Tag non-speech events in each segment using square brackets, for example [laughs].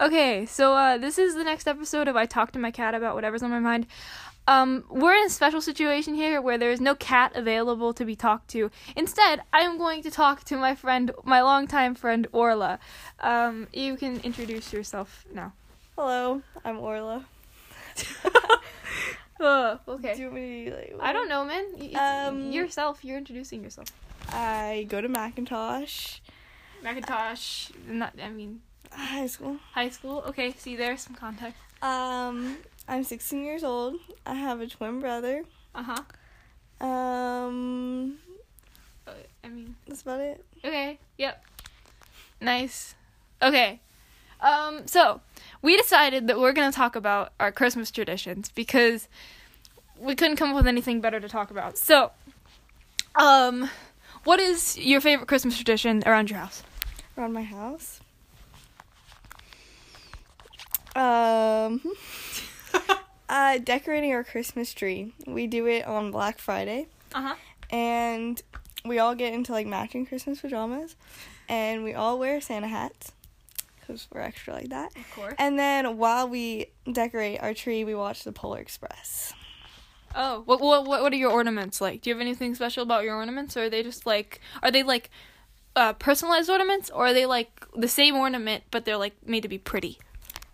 Okay, so uh, this is the next episode of I Talk to My Cat About Whatever's on My Mind. Um, we're in a special situation here where there is no cat available to be talked to. Instead, I am going to talk to my friend, my longtime friend Orla. Um, you can introduce yourself now. Hello, I'm Orla. Uh, [laughs] okay. Do you want me to, like, I don't know, man. It's Um, yourself. You're introducing yourself. I go to Macintosh Macintosh. Not. I mean, High School. high school. Okay. See, there's some context. Um, I'm 16 years old. I have a twin brother. Uh huh. Um, I mean. that's about it. Okay. Yep. Nice. Okay. Um. So we decided that we're gonna talk about our Christmas traditions because we couldn't come up with anything better to talk about. So, um, what is your favorite Christmas tradition around your house? Around my house. Um, [laughs] uh, decorating our Christmas tree. We do it on Black Friday. Uh huh. and we all get into like matching Christmas pajamas, and we all wear Santa hats because we're extra like that. Of course. And then while we decorate our tree, we watch the Polar Express. Oh, what what what what are your ornaments like? Do you have anything special about your ornaments, or are they just like are they like uh, personalized ornaments, or are they like the same ornament but they're like made to be pretty?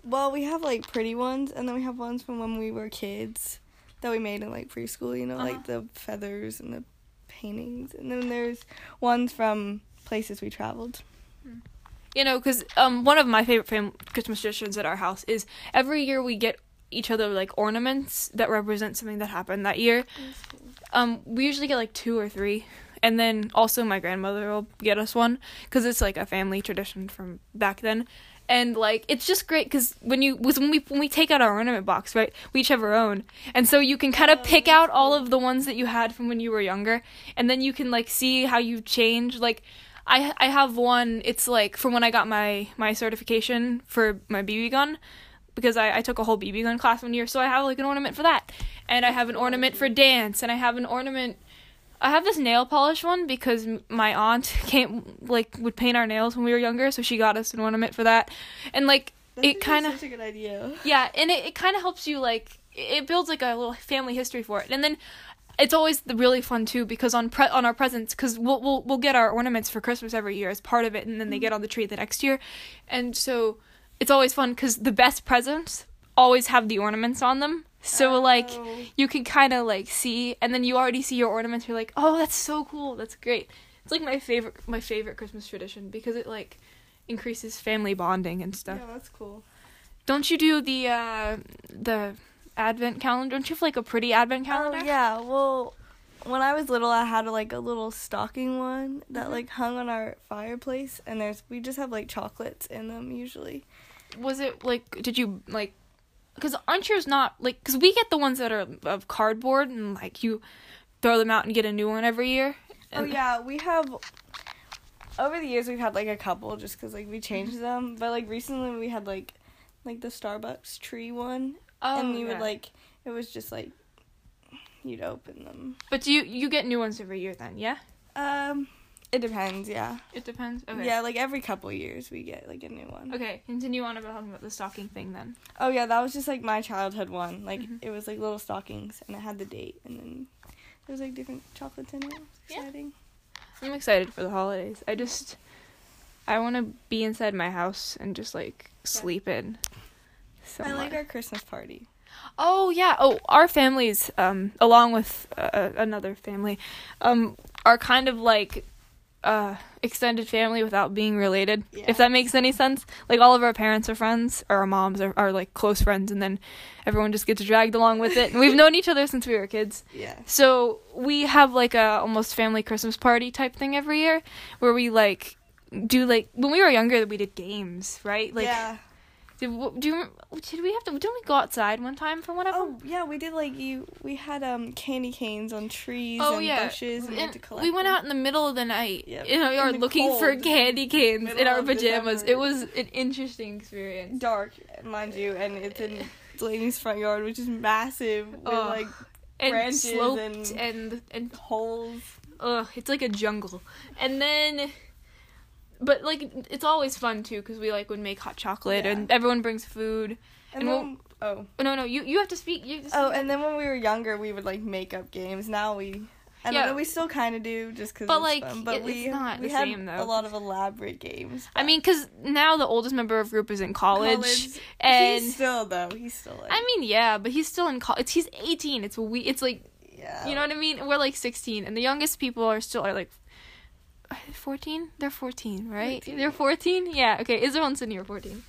Well, we have like pretty ones, and then we have ones from when we were kids that we made in like preschool. You know, Uh-huh. like the feathers and the paintings, and then there's ones from places we traveled. You know, because um one of my favorite fam- Christmas traditions at our house is every year we get each other like ornaments that represent something that happened that year. Um, we usually get like two or three, and then also my grandmother will get us one because it's like a family tradition from back then. And like it's just great because when you was when we when we take out our ornament box, right? We each have our own, and so you can kind of pick out all of the ones that you had from when you were younger, and then you can like see how you changed. Like I I have one. It's like from when I got my my certification for my BB gun because I, I took a whole BB gun class one year, so I have like an ornament for that, and I have an ornament for dance, and I have an ornament. I have this nail polish one because my aunt [laughs] came like would paint our nails when we were younger, so she got us an ornament for that, and like it kind of such a good idea. yeah, and it, it kind of helps you like it builds like a little family history for it, and then it's always the really fun too because on pre- on our presents because we'll we'll we'll get our ornaments for Christmas every year as part of it, and then they mm-hmm. get on the tree the next year, and so it's always fun because the best presents always have the ornaments on them. So like Oh. you can kind of like see, and then you already see your ornaments. You're like, oh, that's so cool. That's great. It's like my favorite my favorite Christmas tradition because it like increases family bonding and stuff. Yeah, that's cool. Don't you do the uh the advent calendar? Don't you have like a pretty advent calendar? Oh yeah, well, when I was little, I had like a little stocking one that Mhm. like hung on our fireplace, and there's we just have like chocolates in them usually. Was it like did you like cuz aren't not like cuz we get the ones that are of cardboard and like you throw them out and get a new one every year? Oh yeah, we have. Over the years, we've had like a couple just because like we changed them, but like recently we had like, like the Starbucks tree one, Oh, and you yeah. would like, it was just like, you'd open them. But do you you get new ones every year then, yeah? Um, it depends, yeah. It depends. Okay. Yeah, like every couple years we get like a new one. Okay, continue on about talking about the stocking thing then. Oh yeah, that was just like my childhood one. Like Mhm. it was like little stockings, and it had the date, and then there was like different chocolates in it. It was Yeah. exciting. I'm excited for the holidays. I just I want to be inside my house and just like sleep in. I like our Christmas party. Oh yeah. Oh, our families, um, along with uh, another family, um, are kind of like uh extended family without being related. Yeah. If that makes any sense. Like all of our parents are friends, or our moms are, are like close friends, and then everyone just gets dragged along with it. And we've [laughs] known each other since we were kids. Yeah. So we have like a almost family Christmas party type thing every year, where we like do like when we were younger we did games, right? Like yeah. Did, do you did we have to didn't we go outside one time for one of? Oh yeah, we did like you. We had um candy canes on trees Oh, and yeah. bushes, and we had And to collect. we went out in the middle of the night Yep. in our yard looking for candy canes in our pajamas. December. It was an interesting experience. dark, mind you, and it's in Delaney's front yard, which is massive with Ugh. like And branches sloped and- and and holes. ugh, it's like a jungle. And then but like it's always fun too because we like would make hot chocolate Yeah. and everyone brings food. And And then, oh, no, no, you you have to speak. You have to oh, speak. and then when we were younger, we would like make up games. Now we, I don't Yeah. know, we still kind of do just because. But, like, fun. but it- we we the had same, though. a lot of elaborate games. I mean, because now the oldest member of group is in college, college- and he's still though he's still like, I mean, yeah, but he's still in college. He's eighteen. It's we. It's like yeah, you know what I mean. We're like sixteen, and the youngest people are still are like. 14 they're 14 right 14. they're 14 yeah okay israel and sydney are 14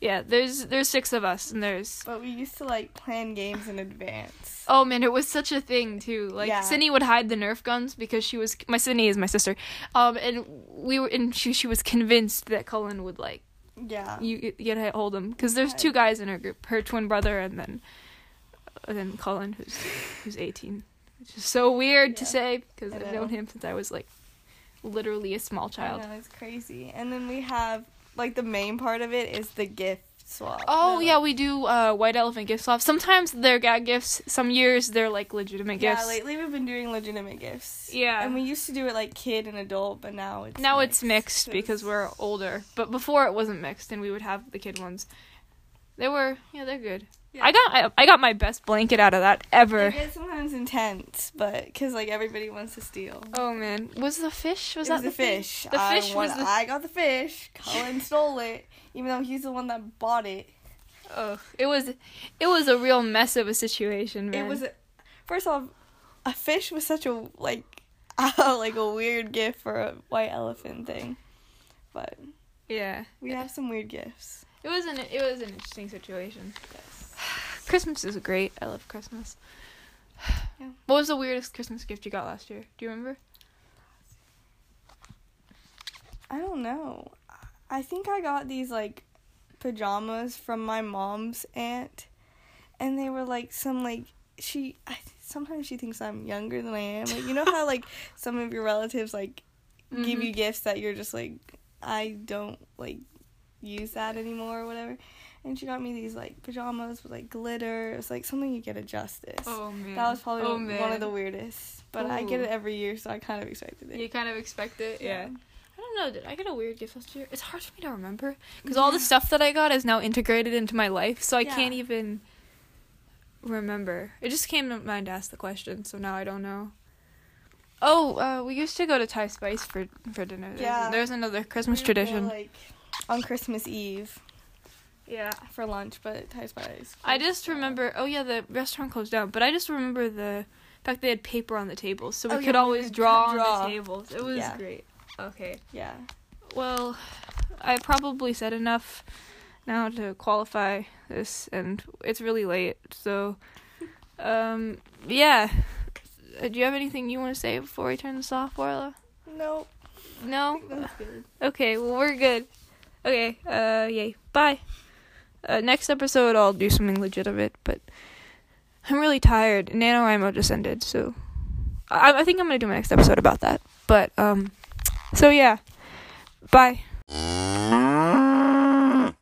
yeah there's there's six of us and there's But we used to like plan games in advance. Oh man, it was such a thing too. Like Yeah. Sydney would hide the Nerf guns because she was my Sydney is my sister. Um, and we were and she she was convinced that Cullen would like Yeah, you get gotta hold him because there's two guys in her group, her twin brother and then and then Cullen who's who's 18, which is so weird to say because I've know. known him since I was like literally a small I child. know it's crazy. And then we have like the main part of it is the gift swap. Oh The- yeah, we do uh, white elephant gift swaps. Sometimes they're gag gifts. Some years they're like legitimate Yeah, gifts. Yeah, lately we've been doing legitimate gifts. Yeah. And we used to do it like kid and adult, but now it's now it's mixed 'cause- because we're older. But before it wasn't mixed, and we would have the kid ones. They were yeah, they're good. Yeah. I got I, I got my best blanket out of that ever. It gets sometimes intense, but because like everybody wants to steal. Oh man, was the fish? Was it that was the the fish. The I fish won- was the- I got the fish. Colin [laughs] stole it, even though he's the one that bought it. Oh, it was it was a real mess of a situation, man. It was a, first off, a fish was such a like [laughs] like a weird gift for a white elephant thing, but yeah. we have some weird gifts. It was an it was an interesting situation. Yes. Christmas is great. I love Christmas. [sighs] Yeah. What was the weirdest Christmas gift you got last year? Do you remember? I don't know. I think I got these like pajamas from my mom's aunt, and they were like some like she. I, sometimes she thinks I'm younger than I am. Like you know how like [laughs] some of your relatives like give Mhm. you gifts that you're just like I don't like use that anymore or whatever. And she got me these like pajamas with like glitter. It was like something you get at Justice. Oh man. That was probably oh, one man. of the weirdest. But I get it every year, so I kind of expected it. You kind of expect it, yeah. Yeah. I don't know. Did I get a weird gift last year? It's hard for me to remember because all the stuff that I got is now integrated into my life, so I Yeah. can't even remember. It just came to mind to ask the question, so now I don't know. Oh, uh, we used to go to Thai Spice for for dinner. There's, Yeah. there's another Christmas would go, tradition. like on Christmas Eve yeah. for lunch, but Thai Spice. I just remember. Oh yeah, the restaurant closed down, but I just remember the fact they had paper on the tables, so we Oh, yeah, could we always could draw, on draw. the tables. It was Yeah. great. Okay. Yeah. Well, I probably said enough now to qualify this, and it's really late. So, [laughs] um, yeah. Uh, Do you have anything you want to say before we turn this off, Orla? Nope. No. That's good. Okay. Well, we're good. Okay. Uh, yay. Bye. Uh, next episode, I'll do something legitimate, but I'm really tired. NaNoWriMo just ended, so I, I think I'm gonna do my next episode about that. But um, so yeah. Bye.